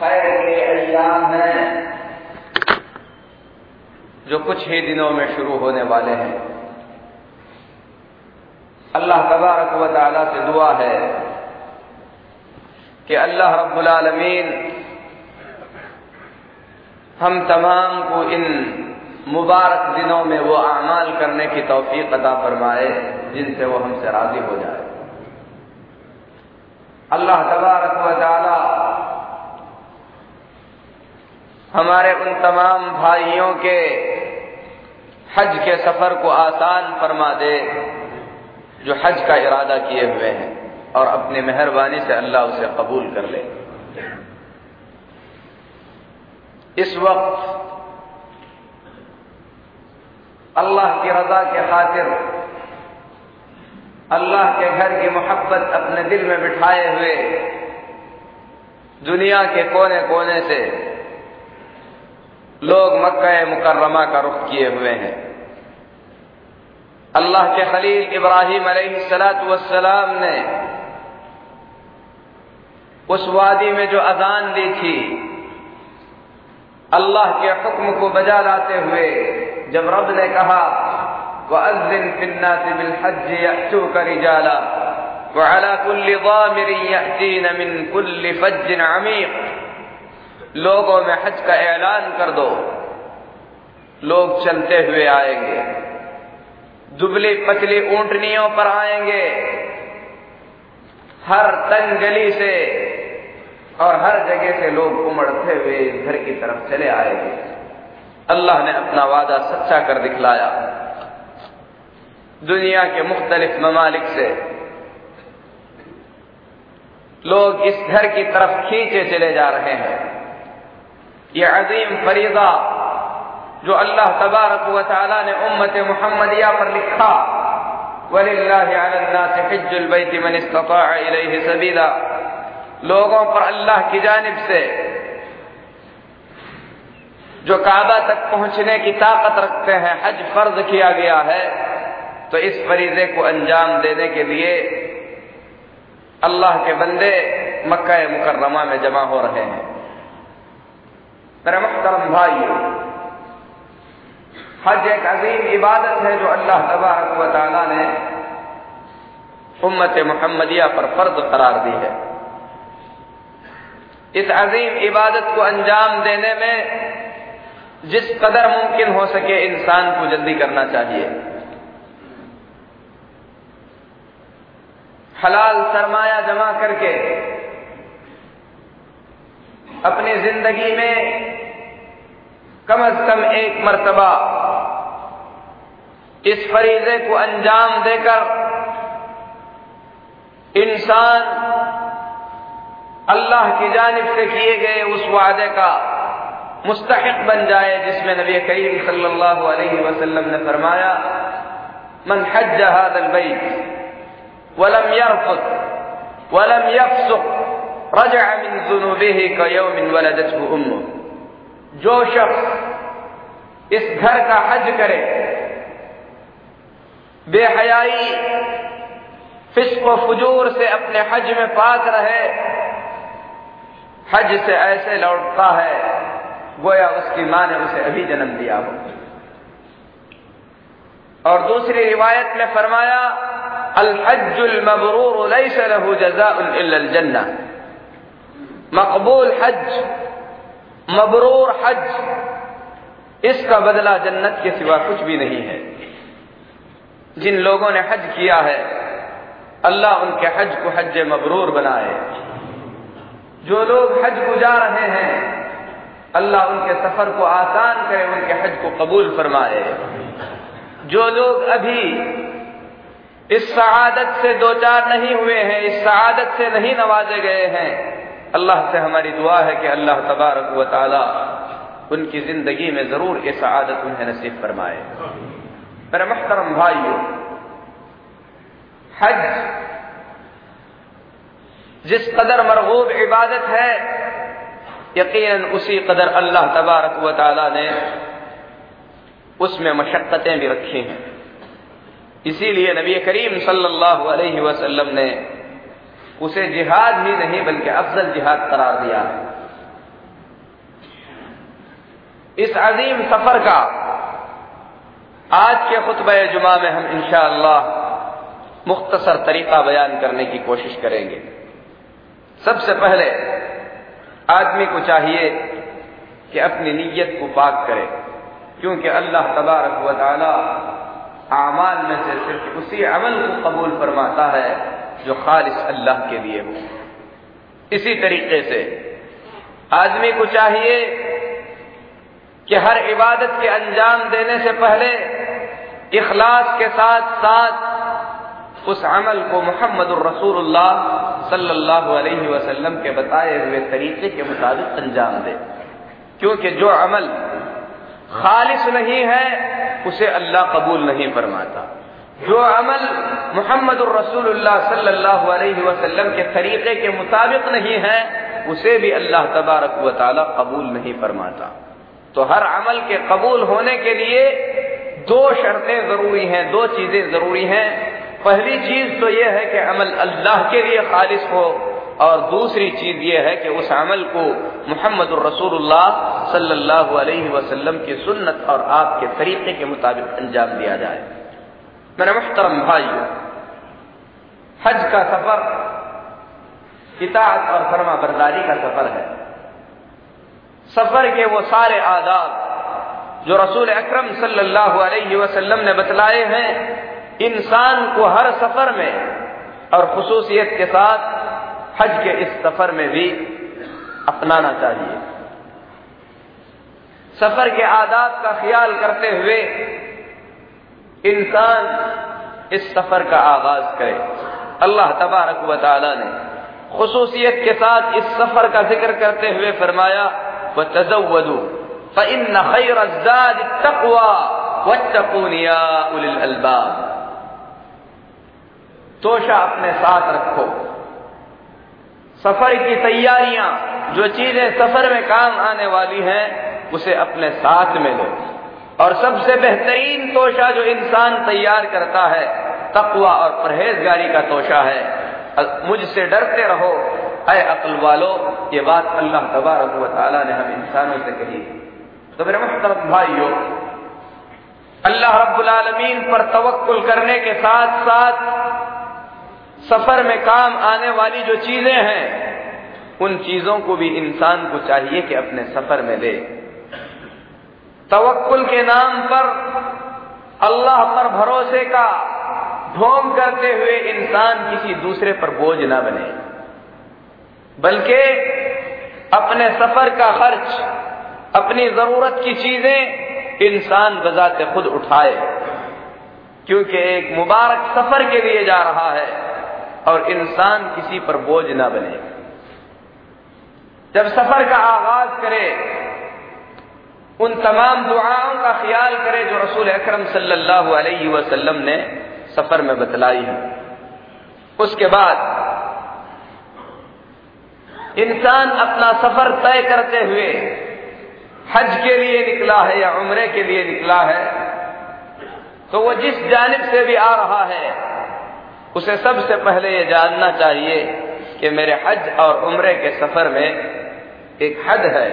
खैर के अयाम हैं। जो कुछ ही दिनों में शुरू होने वाले हैं। अल्लाह तबारक व ताला से दुआ है कि अल्लाह रब्बुल आलमीन हम तमाम को इन मुबारक दिनों में वो अमाल करने की तौफीक अदा फरमाए, जिनसे वो हमसे राज़ी हो जाए। अल्लाह तबारक व ताला हमारे उन तमाम भाइयों के हज के सफ़र को आसान फरमा दे, जो हज का इरादा किए हुए हैं और अपनी मेहरबानी से अल्लाह उसे कबूल कर ले। इस वक्त अल्लाह की रजा के खातिर, अल्लाह के घर की मोहब्बत अपने दिल में बिठाए हुए दुनिया के कोने कोने से लोग मक्का मुकर्रमा का रुख किए हुए हैं। अल्लाह के खलील इब्राहिम सलाम ने उस वादी में जो अजान दी थी, अल्लाह के हुक्म को बजा लाते हुए जब रब ने कहा, वअज़्ज़िन फिन्नास बिलहज्ज यअतूक रिजाला, वअला कुल्लि ज़ामिर यअतीन मिन कुल्लि फज्जिन अमीक़ लोगों में हज का ऐलान कर दो। लोग चलते हुए आएँगे। दुबली पतली ऊंटनियों पर आएँगे। हर तंग गली से और हर जगह से लोग उमड़ते हुए घर की तरफ़ चले आएँगे। अल्लाह ने अपना वादा सच्चा कर दिखलाया। दुनिया के मुख्तलिफ़ ममालिक से लोग इस घर की तरफ़ खींचे चले जा रहे हैं। ये अजीम फरीदा जो अल्लाह तबारक व ताला ने उम्मत मुहम्मदिया पर लिखा सबीला। लोगों पर अल्लाह की जानिब से, जो काबा तक पहुँचने की ताकत रखते हैं, हज फ़र्ज़ किया गया है तो इस फरीजे को अंजाम देने के लिए अल्लाह के बंदे मक्का मुकर्रमा में जमा हो रहे हैं। मेरे मुख्तरम भाई। हज एक अजीम इबादत है जो अल्लाह तबारक ने उम्मत मुहम्मदिया पर फ़र्ज़ करार दी है। इस अजीम इबादत को अंजाम देने में जिस कदर मुमकिन हो सके इंसान को जल्दी करना चाहिए। हलाल, सरमाया जमा करके अपनी ज़िंदगी में कम अज कम एक मर्तबा इस फरीजे को अंजाम देकर इंसान अल्लाह की जानब से किए गए उस वादे का मुस्तक बन जाए, जिसमें नबी करीम सल्लल्लाहु अलैहि वसल्लम ने फरमाया, मन हज हादल बैत, वलम यरफुत वलम यफसुक रजा मिन जुनूबिही कयौमिन वलदतहु उम्मु जो शख्स इस घर का हज करे, बेहयाई फिस्क फजूर से अपने हज में पाक रहे, हज से ऐसे लौटता है, गोया उसकी माँ ने उसे अभी जन्म दिया हो। और दूसरी रिवायत में फरमाया अल हज्जुल मबरूर लहू जन्ना मकबूल हज, मबरूर हज, इसका बदला जन्नत के सिवा कुछ भी नहीं है। जिन लोगों ने हज किया है, अल्लाह उनके हज को हज मबरूर बनाए। जो लोग हज गुजार रहे हैं, अल्लाह उनके सफ़र को आसान करे, उनके हज को कबूल फरमाए। जो लोग अभी इस सआदत से दो चार नहीं हुए हैं, इस सआदत से नहीं नवाजे गए हैं अल्लाह से हमारी दुआ है कि अल्लाह तबारक व ताला उनकी ज़िंदगी में ज़रूर ये सआदत उन्हें नसीब फरमाए। मेरे महतरम भाइयों, हज जिस कदर मरगूब इबादत है यकीन उसी कदर अल्लाह तबारक व ताला ने उसमें मशक्क़तें भी रखी हैं। इसीलिए नबी करीम सल्लल्लाहु अलैहि वसल्लम ने उसे जिहाद ही नहीं, बल्कि अफजल जिहाद करार दिया है। इस अजीम सफ़र का आज के खुतब जुमा में हम इंशा मुख्तसर तरीका बयान करने की कोशिश करेंगे। सबसे पहले आदमी को चाहिए कि अपनी नीयत को पाक करे, क्योंकि अल्लाह तबारक व ताली आमाल में से सिर्फ़ उसी अमल को कबूल फरमाता है जो खालिश अल्लाह के लिए हो। इसी तरीके से आदमी को चाहिए कि हर इबादत के अंजाम देने से पहले इखलास के साथ साथ उस अमल को मोहम्मद रसूलुल्लाह सल्लल्लाहु अलैहि वसल्लम के बताए हुए तरीके के मुताबिक अंजाम दे। क्योंकि जो अमल खालिश नहीं है, उसे अल्लाह कबूल नहीं फरमाता। जो अमल मोहम्मद सल्लल्लाहु अलैहि वसल्लम के तरीके के मुताबिक नहीं है, उसे भी अल्लाह तबारक व कबूल नहीं फरमाता। तो हर अमल के कबूल होने के लिए दो शर्तें ज़रूरी हैं, दो चीज़ें ज़रूरी हैं। पहली चीज़ तो यह है कि अमल अल्लाह के लिए खालिश हो, और दूसरी चीज़ यह है कि उस अमल को मोहम्मद सल्लल्लाहु अलैहि वसल्लम की सुन्नत और आपके तरीके के मुताबिक अंजाम दिया जाए। मेरे मुहतरम भाइयों हज का सफ़र इतात और फर्मा बरदारी का सफ़र है। सफ़र के वो सारे आदाब जो रसूल अक्रम वसल्लम ने बतलाए हैं, इंसान को हर सफ़र में और खसूसियत के साथ हज के इस सफ़र में भी अपनाना चाहिए। सफ़र के आदाब का ख्याल करते हुए इंसान इस सफ़र का आगाज़ करे। अल्लाह तबारक व ताली ने खसूसियत के साथ इस सफ़र का ज़िक्र करते हुए फरमाया व तजवदू अलबाब। तोशा अपने साथ रखो। सफ़र की तैयारियाँ, जो चीज़ें सफ़र में काम आने वाली हैं, उसे अपने साथ में लो। और सबसे बेहतरीन तोशा जो इंसान तैयार करता है, तकवा और परहेजगारी का तोशा है। मुझसे डरते रहो अय अकल वालो, ये बात अल्लाह तबारक व ताला ने हम इंसानों से कही। तो मेरे मुख्तरम भाइयों, अल्लाह रब्बुल पर तवक्कुल करने के साथ साथ सफ़र में काम आने वाली जो चीज़ें हैं, उन चीज़ों को भी इंसान को चाहिए कि अपने सफ़र में ले। तवक्कुल के नाम पर अल्लाह पर भरोसे का ढोंग करते हुए इंसान किसी दूसरे पर बोझ ना बने। बल्कि अपने सफ़र का खर्च, अपनी ज़रूरत की चीज़ें इंसान बजाते खुद उठाए। क्योंकि एक मुबारक सफ़र के लिए जा रहा है और इंसान किसी पर बोझ ना बने। जब सफ़र का आगाज़ करे उन तमाम दुआओं का ख्याल करे जो रसूल अकरम सल्लल्लाहु ने सफ़र में बतलाई है। उसके बाद इंसान अपना सफ़र तय करते हुए हज के लिए निकला है या उम्रे के लिए निकला है तो वो जिस जानब से भी आ रहा है, उसे सबसे पहले ये जानना चाहिए कि मेरे हज और उम्रे के सफ़र में एक हद है।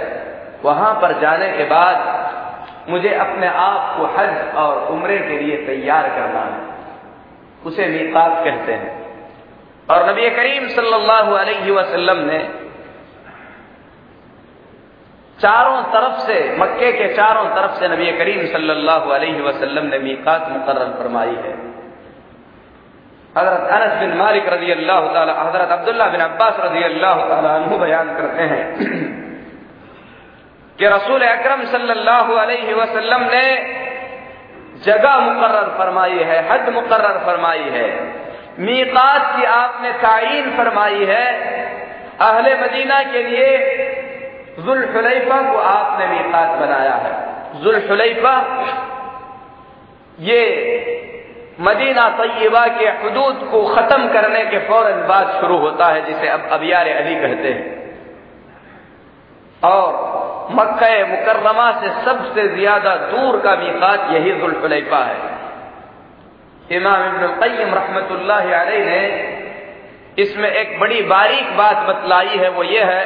वहाँ पर जाने के बाद मुझे अपने आप को हज और उम्रे के लिए तैयार करना है। उसे मीकात कहते हैं। और नबी करीम सल्लल्लाहु अलैहि वसल्लम ने चारों तरफ़ से, मक्के के चारों तरफ़ से नबी करीम सल्लल्लाहु अलैहि वसल्लम ने मीकात मुकर्र फरमाई है। हज़रत अनस बिन मालिक रज़ी अल्लाह हज़रत अब्दुल्ला बिन अब्बास रज़ी अल्लाह बयान करते हैं। कि रसूल अकरम सल्लल्लाहु ने जगह मुकर्र फरमाई है, हद मुकर्र फरमाई है, मीकात की आपने तयन फरमाई है, अहले मदीना के लिए जुल्फुलैफा को आपने मीकात बनाया है। जुल्फुलैफा, ये मदीना तय्यबा के हदूद को खत्म करने के फ़ौरन बाद शुरू होता है, जिसे अब अबियार अली कहते हैं। और मक्का मुकर्रमा से सबसे ज़्यादा दूर का मीकात यही जुल्फुलैफा है। इमाम इब्न रहमतुल्लाह अलैह ने इसमें एक बड़ी बारीक बात बतलाई है, वो ये है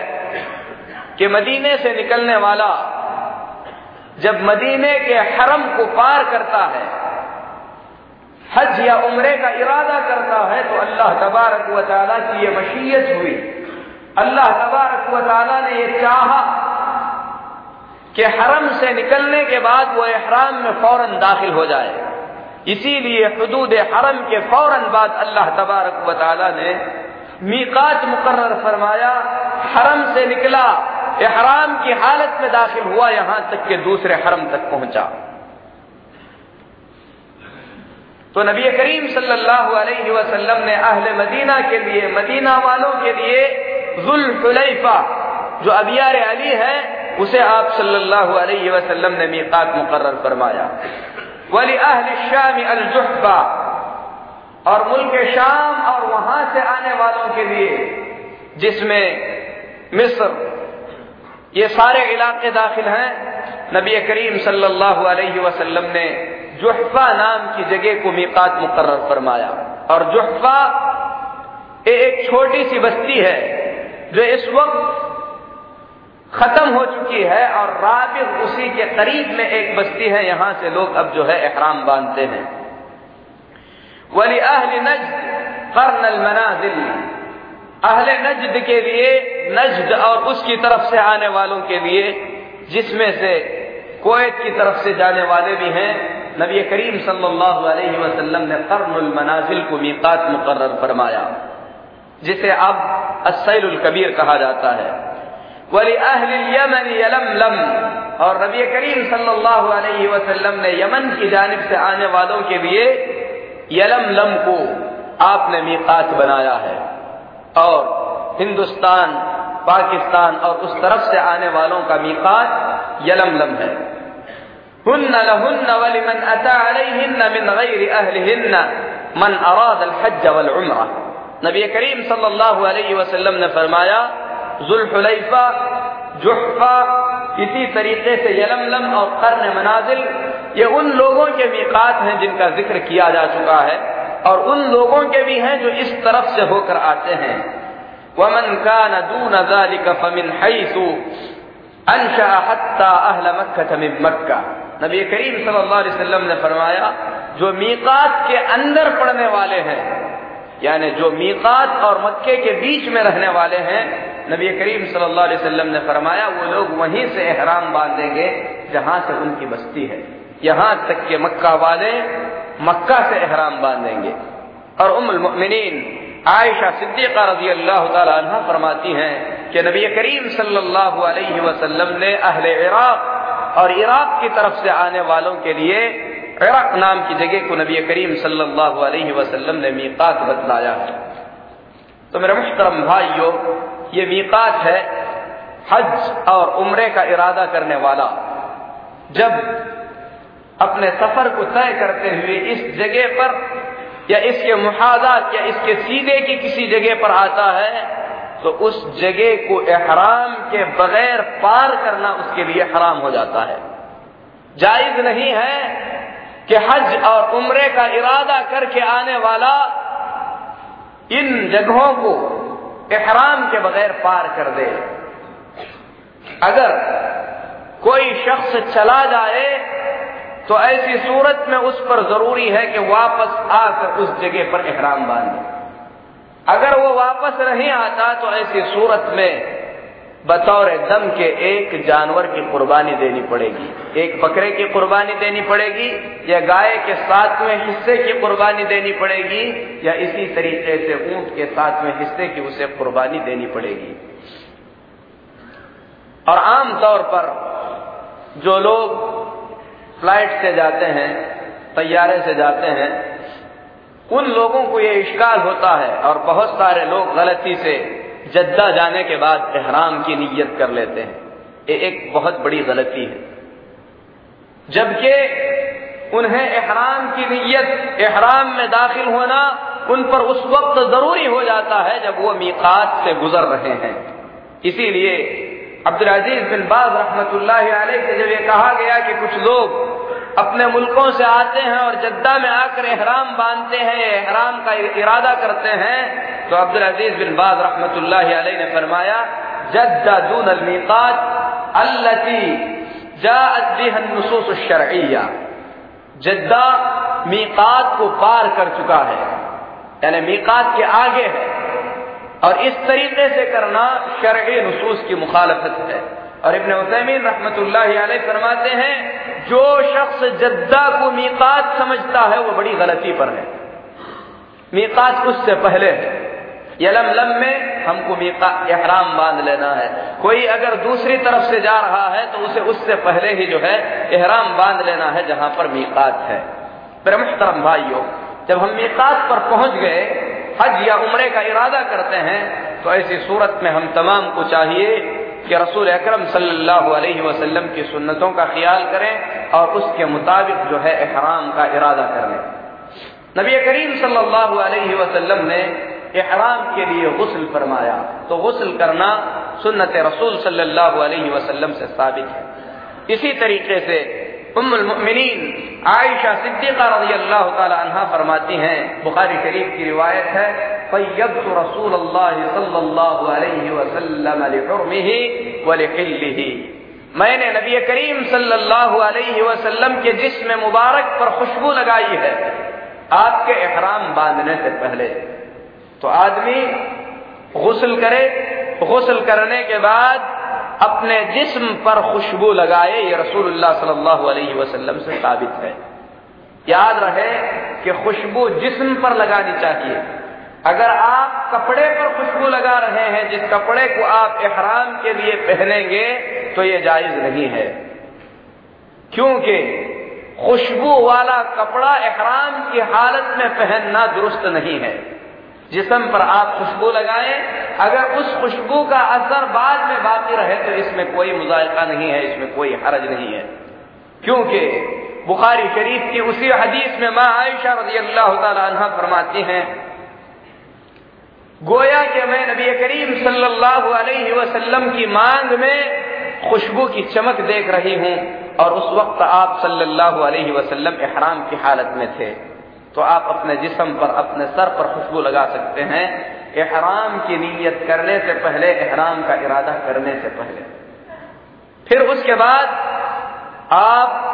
कि मदीने से निकलने वाला जब मदीने के हरम को पार करता है, हज या उम्रे का इरादा करता है तो अल्लाह तबारक व ताला की ये मशीयत हुई। अल्लाह तबारक व ताला ने ये चाहा कि हरम से निकलने के बाद वो एहराम में फ़ौरन दाखिल हो जाए। इसीलिए हदूद हरम के फ़ौरन बाद अल्लाह तबारक व ताला ने मीकात मुकर्र फरमाया, हरम से निकला, एहराम की हालत में दाखिल हुआ, यहाँ तक के दूसरे हरम तक पहुँचा। तो नबी करीम सल्लल्लाहु अलैहि वसल्लम ने अहले मदीना के लिए, मदीना वालों के लिए जुल्फुलैफा, जो अबियार अली है उसे आप सल्लल्लाहु अलैहि वसल्लम ने मीकात मुकर्र फरमाया। वली अहल शाम अल जुहबा, और मुल्क शाम और वहाँ से आने वालों के लिए, जिसमें मिस्र, ये सारे इलाके दाखिल हैं, नबी करीम सल्लल्लाहु अलैहि वसल्लम ने जुहफा नाम की जगह को मीकात मुकर्र फरमाया। और जुहफा एक छोटी सी बस्ती है, जो इस वक्त खत्म हो चुकी है और राबिग उसी के करीब में एक बस्ती है, यहाँ से लोग अब जो है एहराम बांधते हैं। वली अहल नज्द कर्नल मनाजिल। अहले नजद के लिए, नजद और उसकी तरफ़ से आने वालों के लिए, जिसमें से कोयत की तरफ़ से जाने वाले भी हैं, नबी करीम सल्लल्लाहु अलैहि वसल्लम ने कर्नुल मनाजिल को मीकात मुकर्र फरमाया, जिसे अब असैल कबीर कहा जाता है। वली अहल यमन यलमलम और नबी करीम सल्लल्लाहु अलैहि वसल्लम ने यमन की जानब से आने वालों के लिए यलमलम को आपने मीकात बनाया है। और हिंदुस्तान, पाकिस्तान और उस तरफ़ से आने वालों का मीकात यलमलम है। हुन्न लहुन्न वलिमन अता अलैहिन्न मिन गैर अहलिहिन्न मन अराद अल हज वल उम्रा। नबी करीम सल्लल्लाहु अलैहि वसल्लम ने फरमाया जुल्फुलैफा जुहफा, इसी तरीके से यलमलम और कर्न मनाजिल, ये उन लोगों के मीकात हैं जिनका ज़िक्र किया जा चुका है और उन लोगों के भी हैं जो इस तरफ़ से होकर आते हैं। वमन का नदून फमिन मक्का। नबी करीम सल्लल्लाहु अलैहि वसल्लम ने फरमाया, जो मीकात के अंदर पड़ने वाले हैं, यानी जो मीकात और मक्के के बीच में रहने वाले हैं नबी करीम सल्लल्लाहु अलैहि वसल्लम ने फरमाया, वो लोग वहीं से एहराम बांधेंगे जहाँ से उनकी बस्ती है। यहाँ तक के मक्का वाले मक्का से एहराम बांधेंगे। और उमुल मुमिनीन, आयशा सिद्दीका रज़ी अल्लाह तला फरमाती हैं कि नबी करीम सल्लल्लाहु अलैहि वसल्लम ने अहले इराक और इराक की तरफ़ से आने वालों के लिए इराक नाम की जगह को नबी करीम सल्लल्लाहु अलैहि वसल्लम ने मीकात बतलाया है। तो मेरे मुश्तरम भाइयों ये मीकात है हज और उम्रे का इरादा करने वाला। जब अपने सफ़र को तय करते हुए इस जगह पर या इसके मुहादात या इसके सीधे की किसी जगह पर आता है तो उस जगह को एहराम के बगैर पार करना उसके लिए हराम हो जाता है। जायज़ नहीं है कि हज और उम्रे का इरादा करके आने वाला इन जगहों को एहराम के बगैर पार कर दे। अगर कोई शख्स चला जाए तो ऐसी सूरत में उस पर ज़रूरी है कि वापस आकर उस जगह पर एहराम बांधे। अगर वो वापस नहीं आता तो ऐसी सूरत में बतौर दम के एक जानवर की कुर्बानी देनी पड़ेगी। एक बकरे की कुर्बानी देनी पड़ेगी, या गाय के सातवें हिस्से की कुर्बानी देनी पड़ेगी, या इसी तरीके से ऊँट के सातवें हिस्से की उसे कुर्बानी देनी पड़ेगी। और आम तौर पर जो लोग फ़्लाइट से जाते हैं, तैयारे से जाते हैं, उन लोगों को यह इश्काल होता है और बहुत सारे लोग गलती से जद्दा जाने के बाद एहराम की नीयत कर लेते हैं। ये एक बहुत बड़ी गलती है। जबकि उन्हें एहराम की नीयत, एहराम में दाखिल होना उन पर उस वक्त ज़रूरी हो जाता है जब वो मीकात से गुजर रहे हैं। इसीलिए अब्दुल अज़ीज़ बिन बाज रहमतुल्लाह से जब ये कहा गया कि कुछ लोग अपने मुल्कों से आते हैं और जद्दा में आकर एहराम बांधते हैं, एहराम का इरादा करते हैं तो अब्दुल अज़ीज़ बिन बाज रहमत ने फरमाया जद्दा मीकात को पार कर चुका है, यानी मीकात के आगे है, और इस तरीके से करना शरय नसूस की मुखालफत है। और इबन उसैमीन रहमत फरमाते हैं, जो शख्स जद्दा को मीकात समझता है, वो बड़ी गलती पर है। मीकात उससे पहले है। यलम लम में हमको मीका एहराम बाँध लेना है। कोई अगर दूसरी तरफ़ से जा रहा है तो उसे उससे पहले ही जो है, एहराम बाँध लेना है, जहाँ पर मीकात है। ब्रह्मतरम भाइयों, जब हम मीकात पर पहुँच गए, हज या उम्रे का इरादा करते हैं तो ऐसी सूरत में हम तमाम को चाहिए कि रसूल अकरम सल्लल्लाहु अलैहि वसल्लम की सुन्नतों का ख्याल करें और उसके मुताबिक जो है एहराम का इरादा कर नबी करीम सल्लल्लाहु अलैहि वसल्लम ने एहराम के लिए गुस्ल फरमाया। तो गुस्ल करना सुन्नत रसूल सल्लल्लाहु अलैहि वसल्लम से साबित है। इसी तरीके से उम्मुलमुमिनीन आयशा सिद्दीका रज़ी अल्लाह तहा फरमाती हैं, बुखारी शरीफ की रिवायत है फैयद रसूल सल्लल्लाहु अलैहि वसल्लम लिहुरमिही व लिहिल्लिही। मैंने नबी करीम सल्लल्लाहु अलैहि वसल्लम के जिस्म मुबारक पर खुशबू लगाई है। आपके एहराम बांधने से पहले तो आदमी गुसल करे, गुसल करने के बाद अपने जिस्म पर खुशबू लगाए, ये रसूलुल्लाह सल्लल्लाहु अलैहि वसल्लम से साबित है। याद रहे कि खुशबू जिस्म पर लगानी चाहिए। अगर आप कपड़े पर खुशबू लगा रहे हैं, जिस कपड़े को आप एहराम के लिए पहनेंगे तो ये जायज़ नहीं है। क्योंकि खुशबू वाला कपड़ा एहराम की हालत में पहनना दुरुस्त नहीं है। जिसम पर आप खुशबू लगाएँ। अगर उस खुशबू का असर बाद में बाकी रहे तो इसमें कोई मुजायका नहीं है, इसमें कोई हरज नहीं है। क्योंकि बुखारी शरीफ की उसी हदीस में माँ आयशा रज़ी अल्लाह फरमाती हैं, गोया कि मैं नबी करीम सल्लल्लाहु अलैहि वसल्लम की मांग में खुशबू की चमक देख रही हूँ, और उस वक्त आप सल्लल्लाहु अलैहि वसल्लम एहराम की हालत में थे। तो आप अपने जिसम पर, अपने सर पर खुशबू लगा सकते हैं। एहराम की नीयत करने से पहले, एहराम का इरादा करने से पहले। फिर उसके बाद आप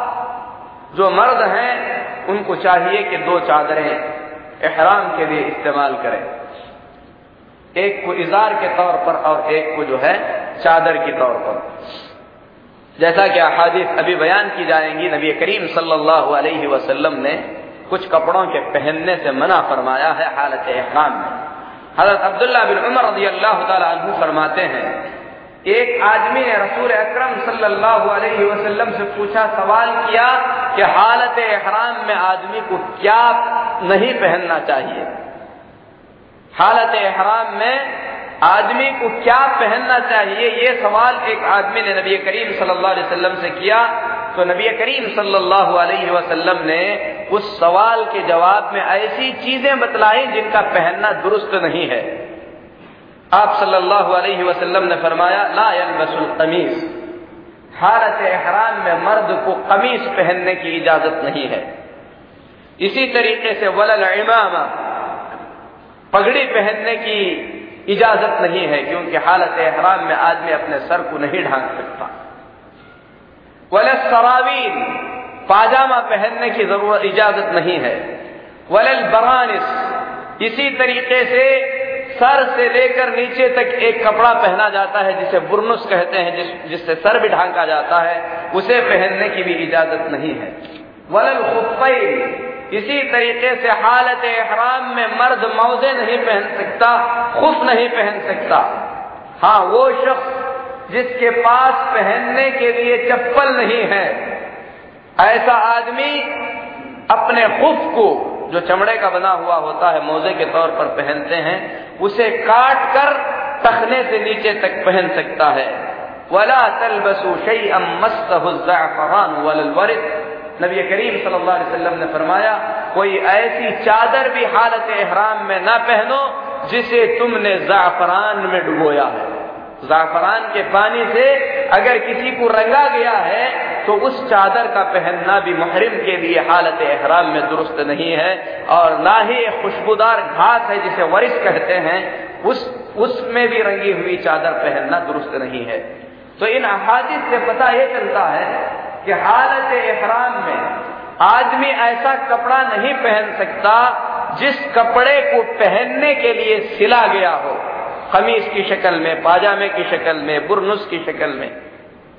जो मर्द हैं, उनको चाहिए कि दो चादरें एहराम के लिए इस्तेमाल करें। एक को इजार के तौर पर और एक को जो है चादर के तौर पर। जैसा कि अहादीस अभी बयान की जाएँगी, नबी करीम सल्लल्लाहु अलैहि वसल्लम ने कुछ कपड़ों के पहनने से मना फरमाया है हालत एहराम में। हज़रत अब्दुल्ला बिन उमर रज़ी अल्लाह तु फरमाते हैं, एक आदमी ने रसूल अकरम सल्लल्लाहु अलैहि वसल्लम से पूछा, सवाल किया कि हालत एहराम में आदमी को क्या नहीं पहनना चाहिए? हालत एहराम में आदमी को क्या पहनना चाहिए? ये सवाल एक आदमी ने नबी करीम सल्लल्लाहु अलैहि वसल्लम से किया तो नबी करीम सल्लल्लाहु अलैहि वसल्लम ने उस सवाल के जवाब में ऐसी चीज़ें बतलाई जिनका पहनना दुरुस्त नहीं है। आप सल्लल्लाहु अलैहि वसल्लम ने फरमाया, ला यलबसुल कमीज हालत एहराम में मर्द को कमीज पहनने की इजाज़त नहीं है। इसी तरीके से वलल इमामा, पगड़ी पहनने की इजाज़त नहीं है, क्योंकि हालत एहराम में आदमी अपने सर को नहीं ढांक सकता। वलल सरावीन पाजामा पहनने की ज़रूरत, इजाज़त नहीं है। वलल बरानिस, इसी तरीके से सर से लेकर नीचे तक एक कपड़ा पहना जाता है, जिसे बुरनुस कहते हैं, जिस, जिससे सर भी ढांका जाता है, उसे पहनने की भी इजाज़त नहीं है। वलल खुफैन, इसी तरीके से हालत एहराम में मर्द मौजे नहीं पहन सकता, खुफ नहीं पहन सकता। हाँ वो शख्स जिसके पास पहनने के लिए चप्पल नहीं है। ऐसा आदमी अपने खुफ को, जो चमड़े का बना हुआ होता है, मोजे के तौर पर पहनते हैं, उसे काट कर तखने से नीचे तक पहन सकता है। वला तलबसु नबी करीम सल्लल्लाहु अलैहि वसल्लम ने फरमाया, कोई ऐसी चादर भी हालत एहराम में ना पहनो, जिसे तुमने जाफरान में डुबोया है। जाफरान के पानी से अगर किसी को रंगा गया है तो उस चादर का पहनना भी महरिम के लिए हालत एहराम में दुरुस्त नहीं है, और ना ही खुशबूदार घास है जिसे वरिश कहते हैं, उस, उसमें भी रंगी हुई चादर पहनना दुरुस्त नहीं है। तो इन अहादिस से पता यह चलता है कि हालत एहराम में आदमी ऐसा कपड़ा नहीं पहन सकता जिस कपड़े को पहनने के लिए सिला गया हो। कमीज की शक्ल में, पाजामे की शक्ल में, बुरनुस की शक्ल में,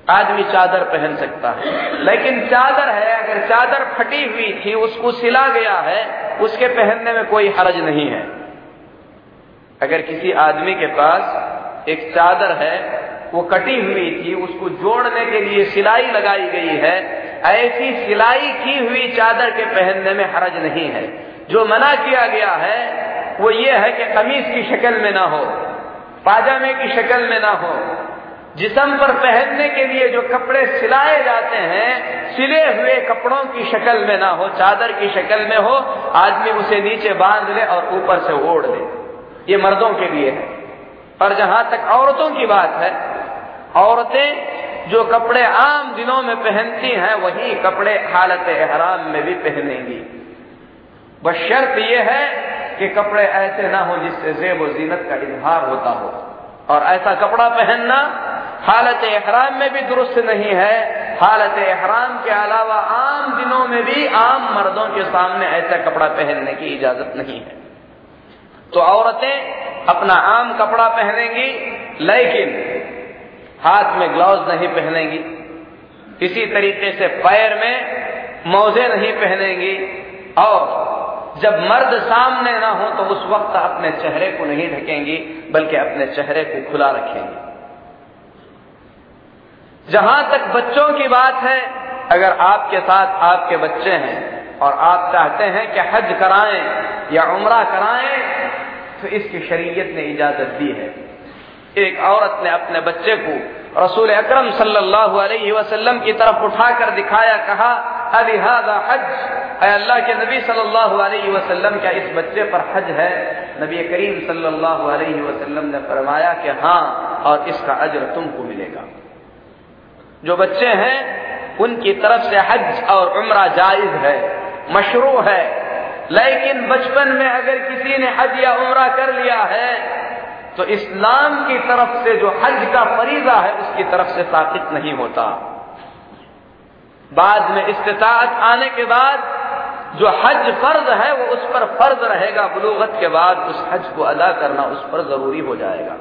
आदमी चादर पहन सकता है। लेकिन चादर है, अगर चादर फटी हुई थी, उसको सिला गया है, उसके पहनने में कोई हरज नहीं है। अगर किसी आदमी के पास एक चादर है, वो कटी हुई थी, उसको जोड़ने के लिए सिलाई लगाई गई है, ऐसी सिलाई की हुई चादर के पहनने में हरज नहीं है। जो मना किया गया है, वो ये है कि कमीज की शक्ल में ना हो। पाजामे की शक्ल में ना हो। जिसम पर पहनने के लिए जो कपड़े सिलाए जाते हैं, सिले हुए कपड़ों की शक्ल में ना हो, चादर की शक्ल में हो, आदमी उसे नीचे बाँध ले और ऊपर से ओढ़ ले। ये मर्दों के लिए है। और जहाँ तक औरतों की बात है, औरतें जो कपड़े आम दिनों में पहनती हैं, वही कपड़े हालत एहराम में भी पहनेंगी। बस शर्त यह है कि कपड़े ऐसे ना हो जिससे जेब और जीनत का इजहार होता हो। और ऐसा कपड़ा पहनना हालत एहराम में भी दुरुस्त नहीं है। हालत एहराम के अलावा आम दिनों में भी आम मर्दों के सामने ऐसा कपड़ा पहनने की इजाज़त नहीं है। तो औरतें अपना आम कपड़ा पहनेंगी, लेकिन हाथ में ग्लव्स नहीं पहनेंगी। इसी तरीके से पैर में मोजे नहीं पहनेंगी और जब मर्द सामने ना हो तो उस वक्त अपने चेहरे को नहीं ढकेंगी, बल्कि अपने चेहरे को खुला रखेंगी। जहाँ तक बच्चों की बात है, अगर आपके साथ आपके बच्चे हैं और आप चाहते हैं कि हज कराएँ या उम्र कराएँ तो इसकी शरीयत ने इजाज़त दी है। एक औरत ने अपने बच्चे को रसूल अकरम सल्लल्लाहु की तरफ़ उठाकर दिखाया, कहा अलिहाजा हज। अल्लाह के नबी सल्लल्लाहु अलैहि वसल्लम क्या इस बच्चे पर हज है? नबी करीम सल्लल्लाहु अलैहि वसल्लम ने फरमाया कि हाँ और इसका अजर तुमको मिलेगा। जो बच्चे हैं, उनकी तरफ़ से हज और उम्र जायज़ है, मशरू है। लेकिन बचपन में अगर किसी ने हज या उम्र कर लिया है तो इस्लाम की तरफ़ से जो हज का फरीजा है, उसकी तरफ़ से साकित नहीं होता। बाद में इस्तात आने के बाद जो हज फ़र्ज़ है, वो उस पर फ़र्ज़ रहेगा। बलूगत के बाद उस हज को अदा करना उस पर ज़रूरी हो जाएगा।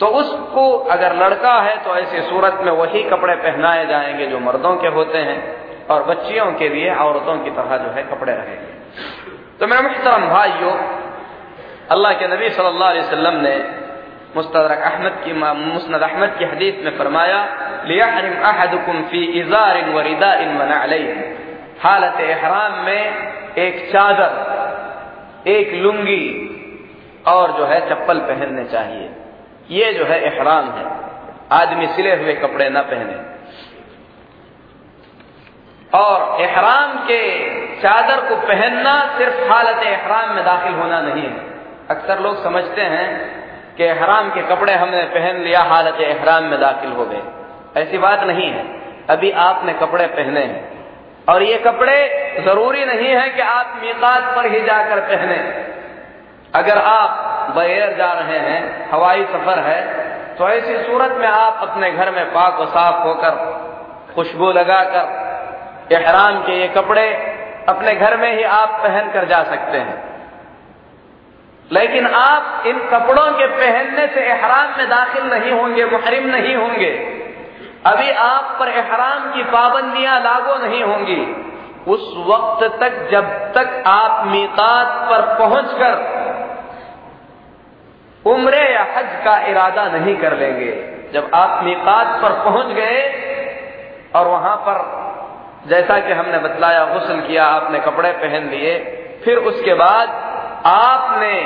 तो उसको अगर लड़का है तो ऐसी सूरत में वही कपड़े पहनाए जाएँगे जो मर्दों के होते हैं और बच्चियों के लिए औरतों की तरह जो है कपड़े रहेंगे। तो मेरे मुहतरम भाइयों, अल्लाह के नबी सल्लल्लाहु अलैहि वसल्लम ने मुस्तदरक अहमद की मुस्नद अहमद की हदीस में फरमाया, लियहरिम अहदुकुम फ़ी इजारिन व रिदाइन व नअलैन हालत इहराम में एक चादर, एक लुंगी और जो है चप्पल पहनने चाहिए। ये जो है एहराम है। आदमी सिले हुए कपड़े न पहने। और एहराम के चादर को पहनना सिर्फ़ हालत एहराम में दाखिल होना नहीं है। अक्सर लोग समझते हैं कि एहराम के कपड़े हमने पहन लिया, हालत एहराम में दाखिल हो गए। ऐसी बात नहीं है। अभी आपने कपड़े पहने हैं। और ये कपड़े ज़रूरी नहीं है कि आप मीकात पर ही जाकर पहने। अगर आप बगैर जा रहे हैं, हवाई सफ़र है तो ऐसी सूरत में आप अपने घर में पाक व साफ़ होकर, खुशबू लगाकर, एहराम के ये कपड़े अपने घर में ही आप पहन कर जा सकते हैं। लेकिन आप इन कपड़ों के पहनने से एहराम में दाखिल नहीं होंगे, मुहरिम नहीं होंगे। अभी आप पर एहराम की पाबंदियाँ लागू नहीं होंगी। उस वक्त तक जब तक आप मीकात पर पहुंचकर उम्र या हज का इरादा नहीं कर लेंगे। जब आप मीकात पर पहुँच गए और वहाँ पर जैसा कि हमने बतलाया, गुसल किया, आपने कपड़े पहन लिए, फिर उसके बाद आपने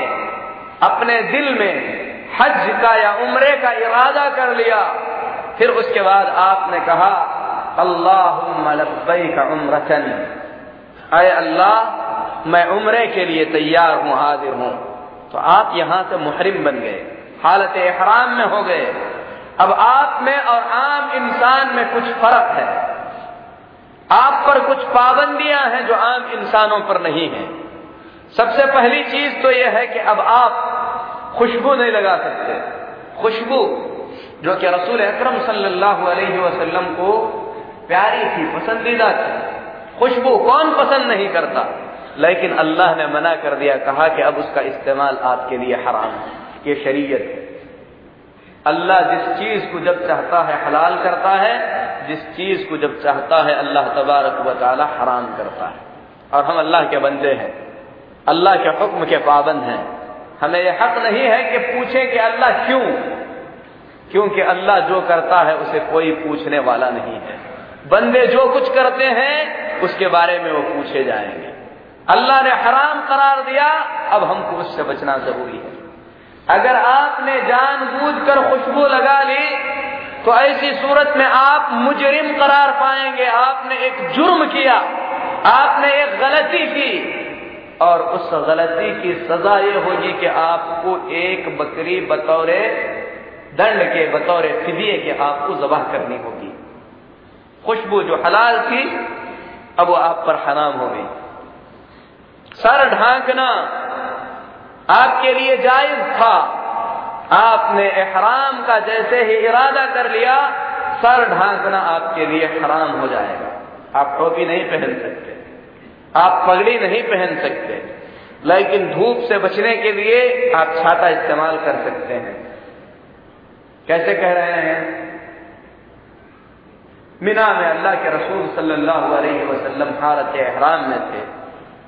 अपने दिल में हज का या उम्रे का इरादा कर लिया। फिर उसके बाद आपने कहा अल्लाह का उम्रचन अय अल्लाह, मैं उम्रे के लिए तैयार हूँ, हाजिर हूँ। तो आप यहाँ से मुहरिम बन गए, हालत एहराम में हो गए। अब आप में और आम इंसान में कुछ फ़र्क है। आप पर कुछ पाबंदियाँ हैं जो आम इंसानों पर नहीं है। सबसे पहली चीज़ तो यह है कि अब आप खुशबू नहीं लगा सकते। खुशबू जो कि रसूल अकरम वसल्लम को प्यारी थी, पसंदीदा थी। खुशबू कौन पसंद नहीं करता? लेकिन अल्लाह ने मना कर दिया, कहा कि अब उसका इस्तेमाल आपके लिए हराम है, ये शरीयत है। अल्लाह जिस चीज़ को जब चाहता है हलाल करता है, जिस चीज़ को जब चाहता है अल्लाह तबारक व ताली हराम करता है। और हम अल्लाह के बंदे हैं, अल्लाह के हुक्म के पाबंद हैं। हमें यह हक नहीं है कि पूछें कि अल्लाह क्यों क्योंकि अल्लाह जो करता है, उसे कोई पूछने वाला नहीं है। बंदे जो कुछ करते हैं, उसके बारे में वो पूछे जाएँगे। अल्लाह ने हराम करार दिया, अब हमको उससे बचना ज़रूरी है। अगर आपने जानबूझकर खुशबू लगा ली तो ऐसी सूरत में आप मुजरिम करार पाएँगे। आपने एक जुर्म किया, आपने एक गलती की, और उस गलती की सजा ये होगी कि आपको एक बकरी बतौर दंड के बतौर फिदिये के आपको जबाह करनी होगी। खुशबू जो हलाल थी, अब वो आप पर हराम हो गई। सर ढांकना आपके लिए जायज़ था। आपने एहराम का जैसे ही इरादा कर लिया, सर ढांकना आपके लिए हराम हो जाएगा। आप टोपी नहीं पहन सकते, आप पगड़ी नहीं पहन सकते, लेकिन धूप से बचने के लिए आप छाता इस्तेमाल कर सकते हैं। कैसे कह रहे हैं? मीना में अल्लाह के रसूल सल्लल्लाहु अलैहि वसल्लम हारत एहराम में थे।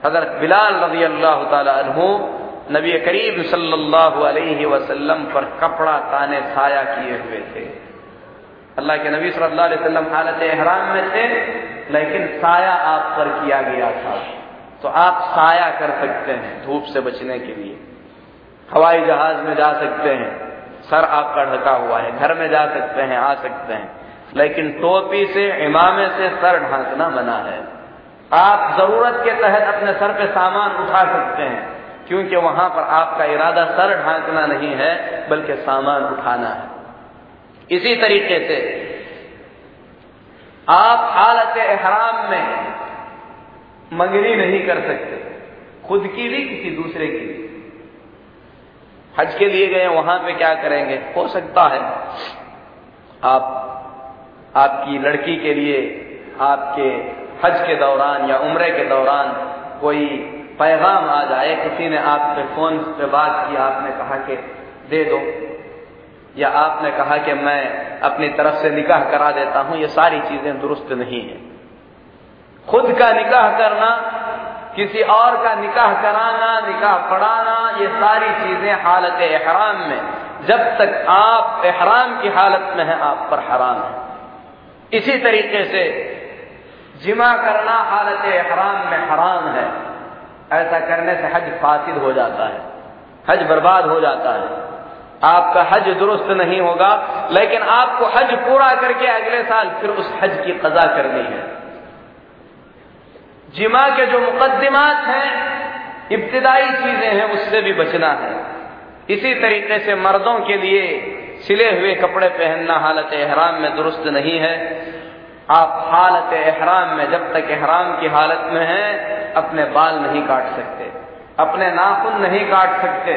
हज़रत बिलाल रज़ी अल्लाह तु नबी करीब सल्लल्लाहु अलैहि वसल्लम पर कपड़ा ताने साया किए हुए थे। अल्लाह के नबी सल्लल्लाहु अलैहि वसल्लम हालत एहराम में थे, लेकिन साया आप पर किया गया था। तो आप साया कर सकते हैं धूप से बचने के लिए। हवाई जहाज़ में जा सकते हैं। सर आपका ढका हुआ है, घर में जा सकते हैं, आ सकते हैं। लेकिन टोपी से, इमामे से सर ढांकना मना है। आप ज़रूरत के तहत अपने सर पे सामान उठा सकते हैं, क्योंकि वहाँ पर आपका इरादा सर ढांकना नहीं है, बल्कि सामान उठाना है। इसी तरीके से, आप हालत एहराम में मंगनी नहीं कर सकते, खुद की भी किसी दूसरे की भी। हज के लिए गए, वहाँ पे क्या करेंगे? हो सकता है आप, आपकी लड़की के लिए आपके हज के दौरान या उम्र के दौरान कोई पैगाम आ जाए, किसी ने आप पे फ़ोन पे बात की, आपने कहा कि दे दो, या आपने कहा कि मैं अपनी तरफ़ से निकाह करा देता हूँ, ये सारी चीज़ें दुरुस्त नहीं है। खुद का निकाह करना किसी और का निकाह कराना, निकाह पढ़ाना, ये सारी चीज़ें हालत एहराम में, जब तक आप एहराम की हालत में है, आप पर हराम है। इसी तरीके से जिमा करना हालत हराम में हराम है। ऐसा करने से हज फासिद हो जाता है, हज बर्बाद हो जाता है। आपका हज दुरुस्त नहीं होगा, लेकिन आपको हज पूरा करके अगले साल फिर उस हज की कजा करनी है। जिमा के जो मुकदमात हैं, इब्तदाई चीज़ें हैं, उससे भी बचना है। इसी तरीके से मर्दों के लिए सिले हुए कपड़े पहनना हालत एहराम में दुरुस्त नहीं है। आप हालत एहराम में, जब तक एहराम की हालत में हैं, अपने बाल नहीं काट सकते। अपने नाखून नहीं काट सकते।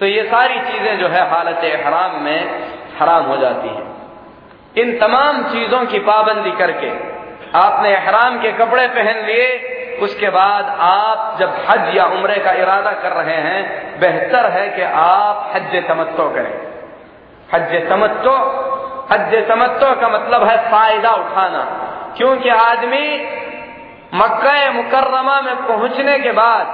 तो ये सारी चीज़ें जो है हालत हराम में हराम हो जाती हैं। इन तमाम चीज़ों की पाबंदी करके आपने हराम के कपड़े पहन लिए, उसके बाद आप जब हज या उम्र का इरादा कर रहे हैं, बेहतर है कि आप हज तमत्तो करें। हज तमत्तो हज तमत्तो का मतलब है फ़ायदा उठाना। क्योंकि आदमी मक्का मुकर्रमा में पहुँचने के बाद,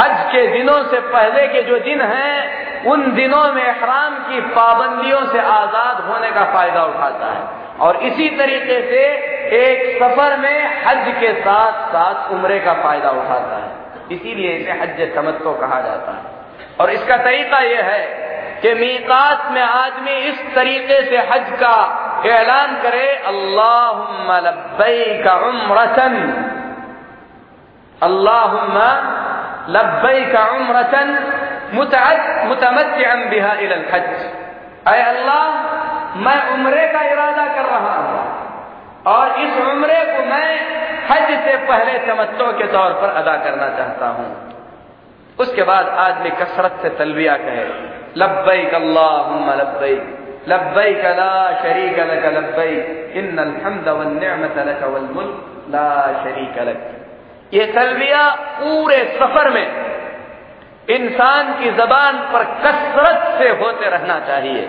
हज के दिनों से पहले के जो दिन हैं, उन दिनों में इहराम की पाबंदियों से आज़ाद होने का फ़ायदा उठाता है। और इसी तरीके से एक सफ़र में हज के साथ साथ उम्र का फ़ायदा उठाता है। इसीलिए इसे हज तमत्तो कहा जाता है। और इसका तरीका यह है कि मीकात में आदमी इस तरीके से हज का ऐलान करे अल्लाह लब्बई का उम्रतन। अल्लाह लब्बई का उम्रतन मुतमत्न बिहा हज। अय अल्लाह मैं उम्रे का इरादा कर रहा हूँ। और इस उम्रे को मैं हज से पहले तमत्तो के तौर पर अदा करना चाहता हूँ। उसके बाद आदमी कसरत से तलबिया कहे लब्बई अल्लाहुम्मा लब्बई लब्बई ला शरीक लक मुल्क, ला शरीक लक. ये तलबिया पूरे सफ़र में इंसान की जबान पर कसरत से होते रहना चाहिए।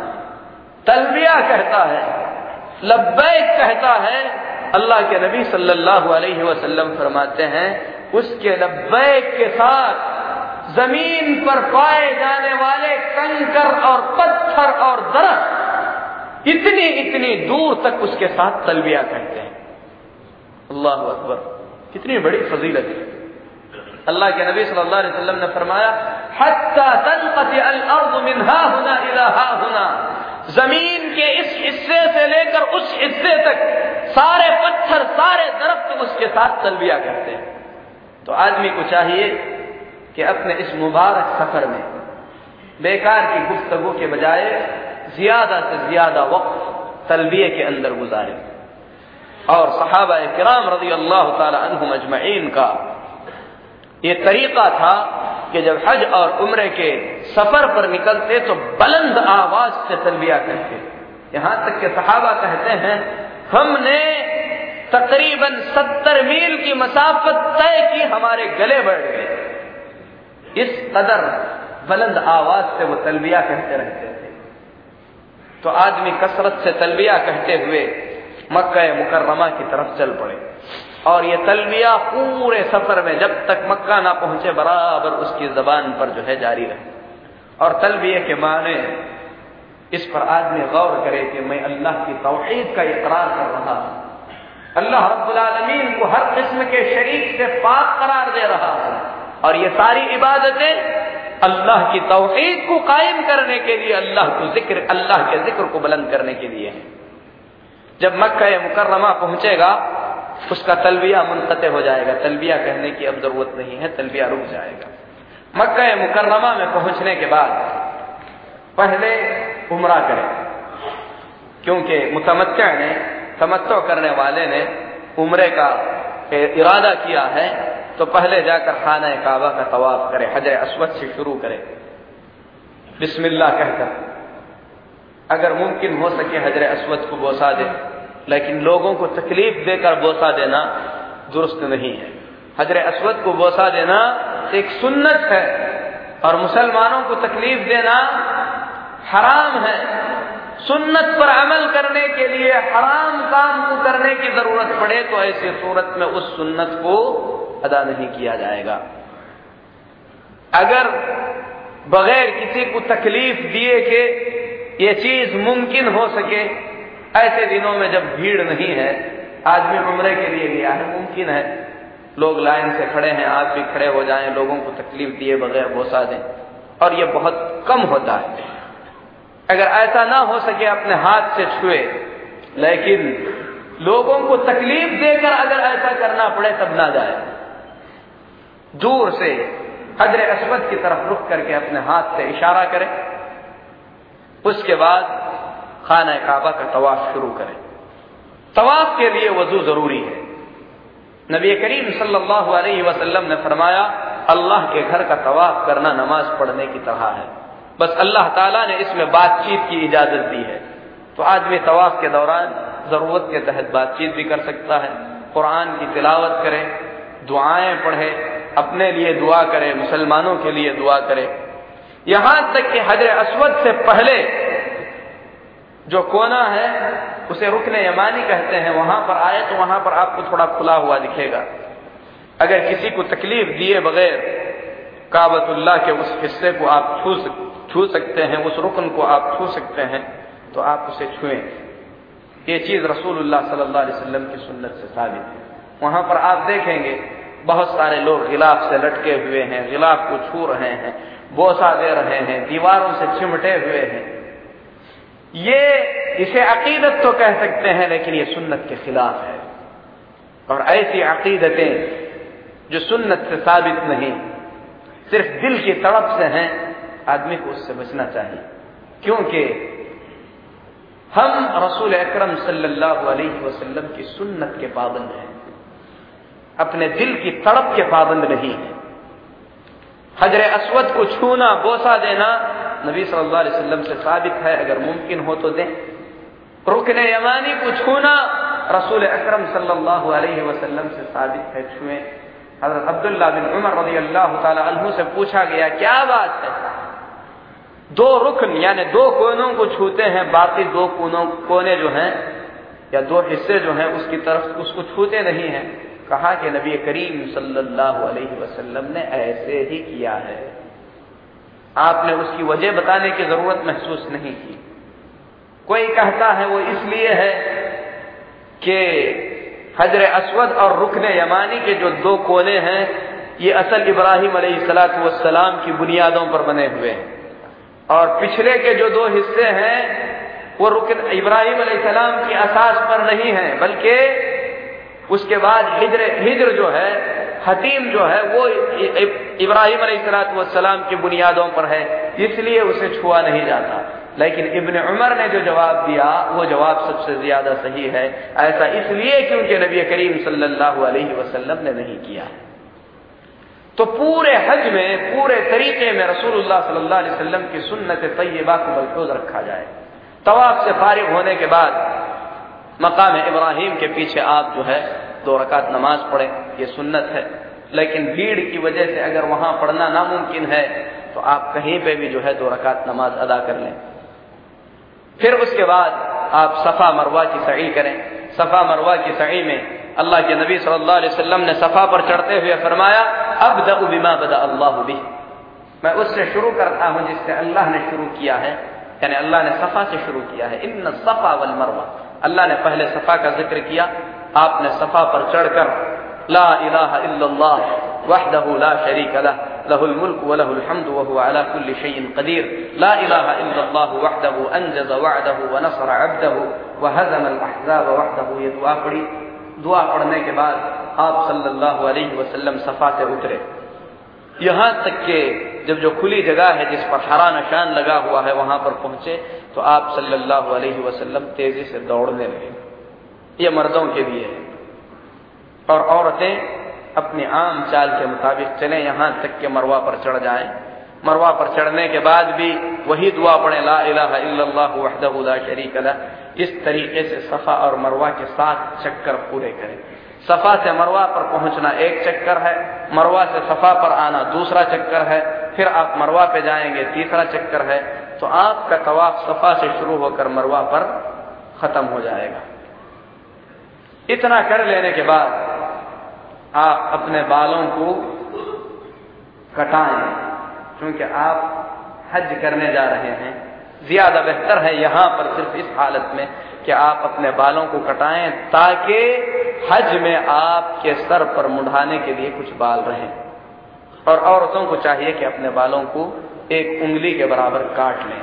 तलबिया कहता है, लब्बैक कहता है, अल्लाह के नबी सल्लल्लाहु अलैहि वसल्लम फरमाते हैं, उसके लब्बैक के साथ ज़मीन पर पाए जाने वाले कंकर और पत्थर और दरख्त इतनी इतनी दूर तक उसके साथ तलबिया कहते हैं। अल्लाह अकबर। कितनी बड़ी फजीलत है। अल्लाह के नबी सल्लल्लाहु अलैहि वसल्लम ने फरमाया, हत्ता तनकत अल अर्द मिनहा हुना इलाहा हुना ज़मीन के इस हिस्से से लेकर उस हिस्से तक सारे पत्थर, सारे दरख्त उसके साथ तलबिया करते हैं। तो आदमी को चाहिए कि अपने इस मुबारक सफ़र में, बेकार की गुफ्तगु के बजाय ज़्यादा से ज़्यादा वक्त तलबिये के अंदर गुजारे। और सहाबा कराम रज़ी अल्लाह तजमैन का ये तरीका था कि जब हज और उम्र के सफ़र पर निकलते तो बुलंद आवाज़ से तलबिया करते। यहाँ तक के सहाबा कहते हैं, हमने तकरीबन सत्तर मील की मसाफत तय की, हमारे गले बढ़ गए। इस कदर बुलंद आवाज़ से वो तलबिया कहते रहते थे। तो आदमी कसरत से तलबिया कहते हुए मक्का मुकर्रमा की तरफ़ चल पड़े। और ये तलबिया पूरे सफ़र में जब तक मक्का ना पहुँचे, बराबर उसकी जबान पर जो है जारी रहे। और तलबिया के माने, इस पर आदमी गौर करे कि मैं अल्लाह की तोहहीद का इकरार कर रहा हूँ। अल्लाह रब्बुल को हर किस्म के शरीक से पाक करार दे रहा हूँ। और ये सारी इबादतें अल्लाह की तोहहीद को कायम करने के लिए, अल्लाह को ज़िक्र, अल्लाह के ज़िक्र को बुलंद करने के लिए है। जब मक्का मुकर्रमा पहुंचेगा उसका तलबिया मुनकते हो जाएगा। तलबिया कहने की अब ज़रूरत नहीं है, तलबिया रुक जाएगा। मक्का मुकर्रमा में पहुँचने के बाद पहले उमरा करें, क्योंकि मुतमत्या ने, तमत्तो करने वाले ने उम्र का इरादा किया है तो पहले जाकर खाना काबा का तवाफ करे, हजर असवद से शुरू करे। बिस्मिल्लाह कहकर, अगर मुमकिन हो सके हजर असवद को बोसा दे। लेकिन लोगों को तकलीफ़ देकर बोसा देना दुरुस्त नहीं है। हजर असवद को बोसा देना एक सुन्नत है और मुसलमानों को तकलीफ़ देना हराम है। सुन्नत पर अमल करने के लिए हराम काम को करने की ज़रूरत पड़े तो ऐसी सूरत में उस सुन्नत को अदा नहीं किया जाएगा। अगर बगैर किसी को तकलीफ़ दिए के ये चीज़ मुमकिन हो सके ऐसे दिनों में जब भीड़ नहीं है, आदमी उम्र के लिए गया है मुमकिन है। लोग लाइन से खड़े हैं, आप भी खड़े हो जाएँ, लोगों को तकलीफ़ दिए बगैर बोसा दें। और ये बहुत कम होता है। अगर ऐसा ना हो सके अपने हाथ से छुए, लेकिन लोगों को तकलीफ़ देकर अगर ऐसा करना पड़े, तब ना जाए। दूर से हजर असवद की तरफ़ रुख करके अपने हाथ से इशारा करें। उसके बाद खाना काबा का तवाफ शुरू करें। तवाफ के लिए वज़ू ज़रूरी है। नबी करीम सल्लल्लाहु अलैहि वसल्लम ने फरमाया, अल्लाह के घर का तवाफ करना नमाज़ पढ़ने की तरह है। बस अल्लाह ताला ने इसमें बातचीत की इजाज़त दी है। तो आदमी तवाफ के दौरान ज़रूरत के तहत बातचीत भी कर सकता है। कुरान की तिलावत करे, दुआएँ पढ़े, अपने लिए दुआ करे, मुसलमानों के लिए दुआ करे। यहाँ तक कि हजर असवद से पहले जो कोना है, उसे रुकने यमानी कहते हैं, वहाँ पर आए तो वहाँ पर आपको थोड़ा खुला हुआ दिखेगा। अगर किसी को तकलीफ़ दिए बगैर काबतुल्लाह के उस हिस्से को आप छू छू सकते हैं, उस रुकन को आप छू सकते हैं तो आप उसे छुएँ। ये चीज़ रसूलुल्लाह सल्लल्लाहु अलैहि वसल्लम की सुन्नत से साबित है। वहाँ पर आप देखेंगे, बहुत सारे लोग गिलाफ से लटके हुए हैं, गिलाफ को छू रहे हैं, बोसा दे रहे हैं, दीवारों से चिमटे हुए हैं। ये इसे अकीदत तो कह सकते हैं, लेकिन ये सुन्नत के खिलाफ है। और ऐसी अकीदतें जो सुन्नत से साबित नहीं, सिर्फ़ दिल की तड़प से हैं, आदमी को उससे बचना चाहिए। क्योंकि हम रसूल अकरम वसल्लम की सुन्नत के पाबंद हैं। अपने दिल की तड़प के पाबंद नहीं है। हजर असवद को छूना, बोसा देना नबी सल्लल्लाहु अलैहि वसल्लम से साबित है, अगर मुमकिन हो तो दें। रुकने यमानी को छूना रसूल अकरम सल्लल्लाहु से साबित है, छुए। हज़रत अब्दुल्ला बिन उमर रज़ी अल्लाह तु से पूछा गया, क्या बात है? दो रुकन, यानी दो कोनों को छूते हैं, बाकी दो कोनों, कोने जो हैं, या दो हिस्से जो हैं, उसकी तरफ़ उसको छूते नहीं हैं। कहा कि नबी करीम सल्लल्लाहु अलैहि वसल्लम ने ऐसे ही किया है। आपने उसकी वजह बताने की ज़रूरत महसूस नहीं की। कोई कहता है, वो इसलिए है कि हजर असवद और रुकन यमानी के जो दो कोने हैं, ये असल इब्राहिम सलाम की बुनियादों पर बने हुए हैं। और पिछले के जो दो हिस्से हैं, वो रुकन इब्राहिम सलाम की असास पर नहीं है, बल्कि उसके बाद हिजर हिजर जो है हतीम जो है, वो इब्राहिम सलाम की बुनियादों पर है, इसलिए उसे छुआ नहीं जाता। लेकिन इब्न उमर ने जो जवाब दिया, वो जवाब सबसे ज़्यादा सही है। ऐसा इसलिए क्योंकि नबी करीम सल्लल्लाहु अलैहि वसल्लम ने नहीं किया। तो पूरे हज में, पूरे तरीके में रसूलुल्लाह सल्लल्लाहु अलैहि वसल्लम की सुन्नत तय्यबा को मलफूज रखा जाए। तवाफ से फारिग होने के बाद मकाम इब्राहिम के पीछे आप जो है दो रकात नमाज़ पढ़े, ये सुन्नत है। लेकिन भीड़ की वजह से अगर वहाँ पढ़ना नामुमकिन है तो आप कहीं पे भी जो है दो रकात नमाज़ अदा कर लें। फिर उसके बाद आप सफ़ा मरवा की सही करें। सफ़ा मरवा की सही में अल्लाह के नबी सल्लल्लाहु अलैहि वसल्लम ने सफ़ा पर चढ़ते हुए फरमाया अब दबु बिमा बदा अल्लाह भी मैं उससे शुरू करता हूँ जिससे अल्लाह ने शुरू किया है। यानी अल्लाह ने सफ़ा से शुरू किया है। इन सफ़ा वल मरवा। अल्लाह ने पहले सफ़ा का ज़िक्र किया आपने सफ़ा पर चढ़कर, ला इलाहा इल्लल्लाह वहदहु ला शरीक लह, लहुल मुल्क व लहुल हम्द व हुवा अला कुल्ली शैइन कदीर। ला इलाहा इल्लल्लाह वहदहु अनजज़ वअदहु व नसर अब्दहु व हज़म अल अहज़ाब वहदहु। ये दुआ पढ़ी। दुआ पढ़ने के बाद आप सल्लल्लाहु अलैहि वसल्लम सफ़ा से उतरे। यहाँ तक के जब जो खुली जगह है, जिस पर हरा निशान लगा हुआ है, वहाँ पर पहुँचे तो आप सल्लल्लाहु अलैहि वसल्लम तेज़ी से दौड़ने लगे। ये मर्दों के लिए। और औरतें अपनी आम चाल के मुताबिक चले, यहाँ तक के मरवा पर चढ़ जाएँ। मरवा पर चढ़ने के बाद भी वही दुआ पढ़े, ला इलाहा इल्लल्लाहु वहदहु ला शरीक लह। इस तरीके से सफ़ा और मरवा के सात चक्कर पूरे करें। सफ़ा से मरवा पर पहुँचना एक चक्कर है, मरवा से सफ़ा पर आना दूसरा चक्कर है। फिर आप मरवा पे जाएँगे, तीसरा चक्कर है। तो आपका तवाफ सफ़ा से शुरू होकर मरवा पर खत्म हो जाएगा। इतना कर लेने के बाद आप अपने बालों को कटाएँ, क्योंकि आप हज करने जा रहे हैं। ज़्यादा बेहतर है यहाँ पर सिर्फ़ इस हालत में कि आप अपने बालों को कटाएँ, ताकि हज में आपके सर पर मुढ़ाने के लिए कुछ बाल रहें। और औरतों को चाहिए कि अपने बालों को एक उंगली के बराबर काट लें।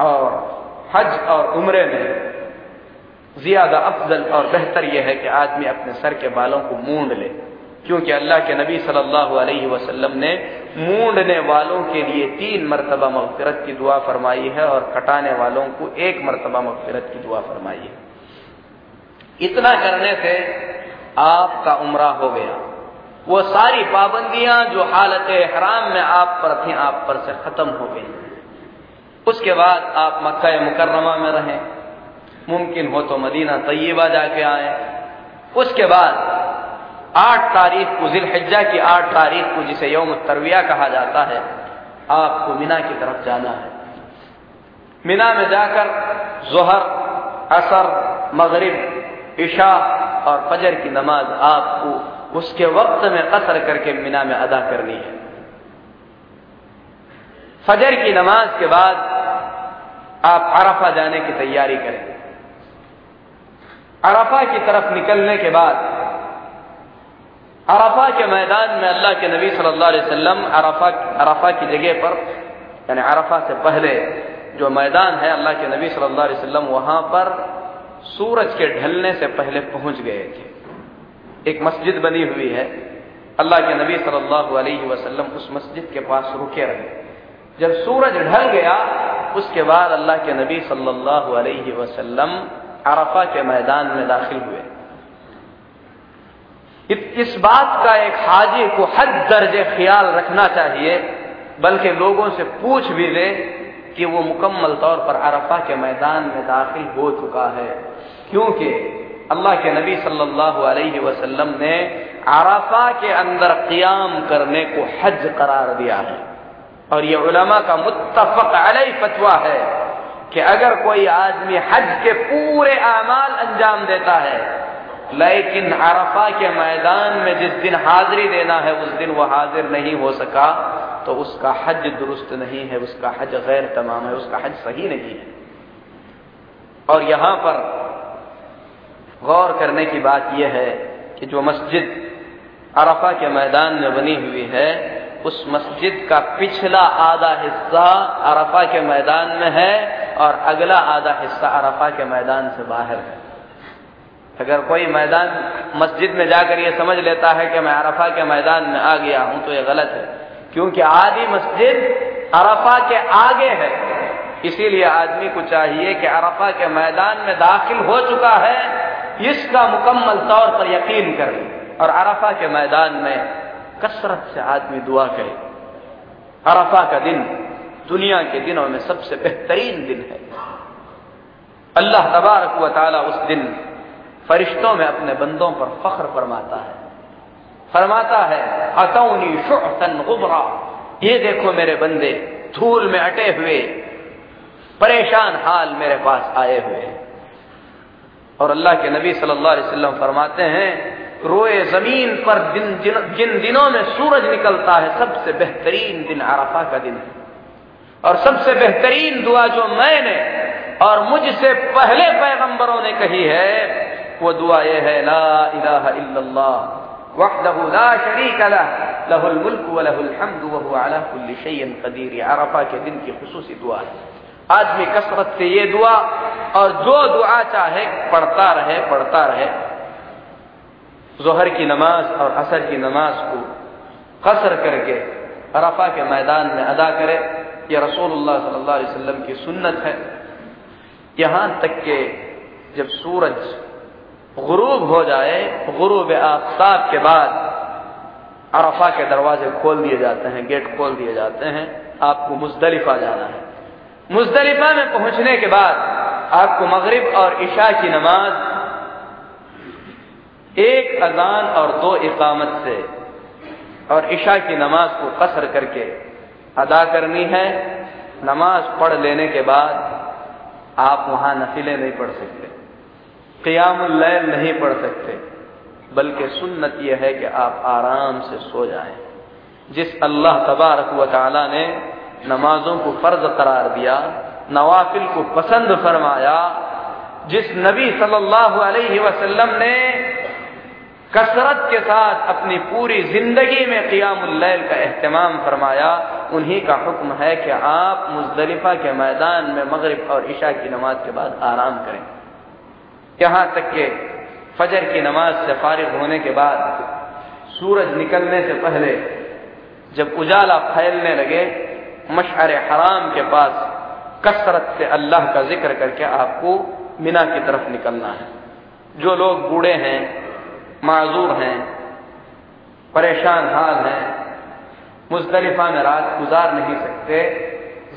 और हज और उम्रे में ज़्यादा अफजल और बेहतर यह है कि आदमी अपने सर के बालों को मूंड ले। क्योंकि अल्लाह के नबी सल्लल्लाहु अलैहि वसल्लम ने मूंडने वालों के लिए तीन मरतबा मगफिरत की दुआ फरमाई है और कटाने वालों को एक मरतबा मगफिरत की दुआ फरमाई है। इतना करने से आपका उम्र हो गया। वो सारी पाबंदियाँ जो हालत हराम में आप पर थी, आप पर से खत्म हो गई। उसके बाद आप मक्का मुकर्रमा में रहें। मुमकिन हो तो मदीना तय्यबा जाके आए। उसके बाद आठ तारीख को जिलहज्जा की आठ तारीख को जिसे यौम तरविया कहा जाता है, आपको मीना की तरफ़ जाना है। मीना में जाकर जहर, असर, मगरिब ईशा और फजर की नमाज़ आपको उसके वक्त में कसर करके मीना में अदा करनी है। फजर की नमाज़ के बाद आप अरफा जाने की तैयारी करें। अरफा की तरफ़ निकलने के बाद, अरफा के मैदान में अल्लाह के नबी सल्लल्लाहु अलैहि वसल्लम अरफा अरफा की जगह पर, यानी अरफा से पहले जो मैदान है अल्लाह के नबी सल्लल्लाहु अलैहि वसल्लम, वहाँ पर सूरज के ढलने से पहले पहुँच गए थे। एक मस्जिद बनी हुई है। अल्लाह के नबी सल्लल्लाहु अलैहि वसल्लम उस मस्जिद के पास रुके रहे। जब सूरज ढल गया, उसके बाद अल्लाह के नबी सल्लल्लाहु अलैहि वसल्लम अरफा के मैदान में दाखिल हुए। इस बात का एक हाजी को हद दर्जे ख्याल रखना चाहिए, बल्कि लोगों से पूछ भी ले कि वो मुकम्मल तौर पर अरफा के मैदान में दाखिल हो चुका है। क्योंकि अल्लाह के नबी सल्लल्लाहु अलैहि वसल्लम ने अरफा के अंदर क्याम करने को हज करार दिया है। और ये उलमा का मुतफक अलई फतवा है। कि अगर कोई आदमी हज के पूरे अमाल अंजाम देता है, लेकिन अरफा के मैदान में जिस दिन हाजिरी देना है, उस दिन वह हाजिर नहीं हो सका तो उसका हज दुरुस्त नहीं है, उसका हज गैर तमाम है, उसका हज सही नहीं है। और यहाँ पर गौर करने की बात यह है कि जो मस्जिद अरफा के मैदान में बनी हुई है उस मस्जिद का पिछला आधा हिस्सा अरफा के मैदान में है और अगला आधा हिस्सा अरफा के मैदान से बाहर है। अगर कोई मैदान, मस्जिद में जाकर ये समझ लेता है कि मैं अरफा के मैदान में आ गया हूँ तो ये गलत है। क्योंकि आधी मस्जिद अरफा के आगे है। इसीलिए आदमी को चाहिए कि अरफा के मैदान में दाखिल हो चुका है, इसका मुकम्मल तौर पर यकीन करे और अरफा के मैदान में कसरत से आदमी दुआ करे। अरफा का दिन दुनिया के दिनों में सबसे बेहतरीन दिन है। अल्लाह तबारक व ताला उस दिन फरिश्तों में अपने बंदों पर फख्र फरमाता है। फरमाता है, अतौनी शुअतन गुबरा। ये देखो मेरे बंदे, धूल में अटे हुए, परेशान हाल मेरे पास आए हुए और अल्लाह के नबी सल्लल्लाहु अलैहि वसल्लम फरमाते हैं रोए ज़मीन पर जिन, जिन दिनों में सूरज निकलता है सबसे बेहतरीन दिन अरफा का दिन है। और सबसे बेहतरीन दुआ जो मैंने और मुझसे पहले पैगंबरों ने कही है वो दुआ ये है ला इलाहा इल्लल्लाह वहदहु ला शरीक लह लहुल मुल्क व लहुल हम्द व हुवा अला कुल्ली शैइन कदीर। के दिन की खुसूसी दुआ है। आदमी कसरत से ये दुआ और जो दुआ चाहे पढ़ता रहे पढ़ता रहे। जोहर की नमाज़ और असर की नमाज़ को कसर करके अरफा के मैदान में अदा करे। यह रसूलुल्लाह सल्लल्लाहु अलैहि की सुन्नत है। यहाँ तक के जब सूरज गुरूब हो जाए, गुरूब आफ्ताब के बाद अरफा के दरवाजे खोल दिए जाते हैं, गेट खोल दिए जाते हैं, आपको मुजदलिफा जाना है। मुजदलिफा में पहुँचने के बाद आपको मगरिब और ईशा की नमाज़ एक अजान और दो इकामत से। और ईशा की नमाज़ को कसर करके अदा करनी है। नमाज़ पढ़ लेने के बाद आप वहाँ नफिले नहीं पढ़ सकते। क़ियामुल्लैल नहीं पढ़ सकते। बल्कि सुन्नत यह है कि आप आराम से सो जाएँ। जिस अल्लाह तबारक व ने नमाजों को फ़र्ज़ करार दिया, नवाफिल को पसंद फरमाया, जिस नबी सल्लल्लाहु अलैहि वसल्लम ने कसरत के साथ अपनी पूरी ज़िंदगी में क़ियामुल्लैल का अहतमाम फरमाया, उन्हीं का हुक्म है कि आप मुजदलिफा के मैदान में मगरब और ईशा की नमाज़ के बाद आराम करें। यहाँ तक कि फजर की नमाज़ से फारिग होने के बाद सूरज निकलने से पहले जब उजाला फैलने लगे मशर हराम के पास कसरत से अल्लाह का ज़िक्र करके आपको मिना की तरफ़ निकलना है। जो लोग बूढ़े हैं माजूर हैं, परेशान हाल हैं, मुजदलिफा में रात गुजार नहीं सकते,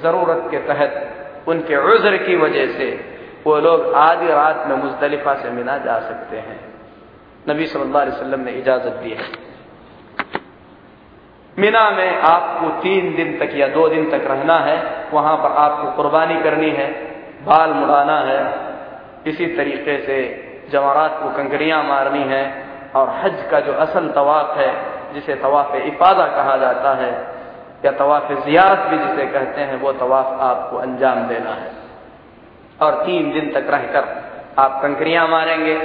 ज़रूरत के तहत उनके उज्र की वजह से वो लोग आधी रात में मुजदलिफा से मिना जा सकते हैं। नबी सल्लल्लाहु अलैहि वसल्लम ने इजाज़त दी है। मीना में आपको तीन दिन तक या दो दिन तक रहना है, वहाँ पर आपको कुर्बानी करनी है, बाल मुड़ाना है। इसी तरीके से जवारात को कंकरियाँ मारनी है और हज का जो असल तवाफ है, जिसे तवाफ इफादा कहा जाता है, या तवाफ जियारत भी जिसे कहते हैं, वो तवाफ आपको अंजाम देना है। और तीन दिन तक रहकर आप कंकरियाँ मारेंगे।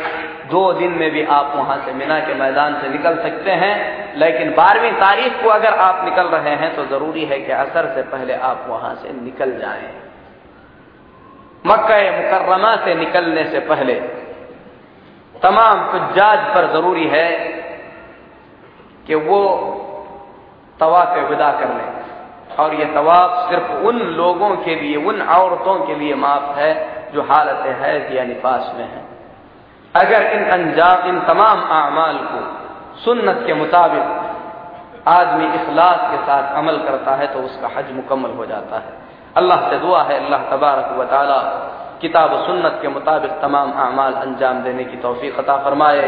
दो दिन में भी आप वहाँ से मिना के मैदान से निकल सकते हैं, लेकिन बारहवीं तारीख को अगर आप निकल रहे हैं तो ज़रूरी है कि असर से पहले आप वहाँ से निकल जाएँ। मक्का मुकर्रमा से निकलने से पहले तमाम फुजाज पर ज़रूरी है कि वो तवाफ विदा कर लें। और ये तवाफ सिर्फ़ उन लोगों के लिए, उन औरतों के लिए माफ़ है जो हालत है या निफास में है। अगर इन अंजाम, इन तमाम अमाल को सुन्नत के मुताबिक आदमी इखलास के साथ अमल करता है तो उसका हज मुकम्मल हो जाता है। अल्लाह से दुआ है, अल्लाह तबारक व ताली किताब सुन्नत के मुताबिक तमाम अमाल अंजाम देने की तोफ़ी अता फरमाए।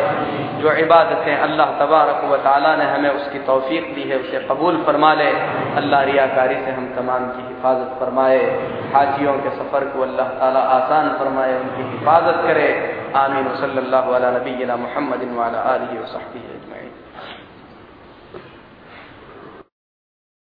जो इबादतें अल्लाह तबारक व ताली ने हमें उसकी तोफ़ी दी है, उसे कबूल फरमा ले। अल्लाह रियाकारी से हम तमाम की हिफाजत फरमाए। हाजियों के सफ़र को अल्लाह ताला आसान फरमाए, उनकी हिफाजत करे। आमीन। वसल्ला नबीना मोहम्मद वाला आलि वसहबी अजमैन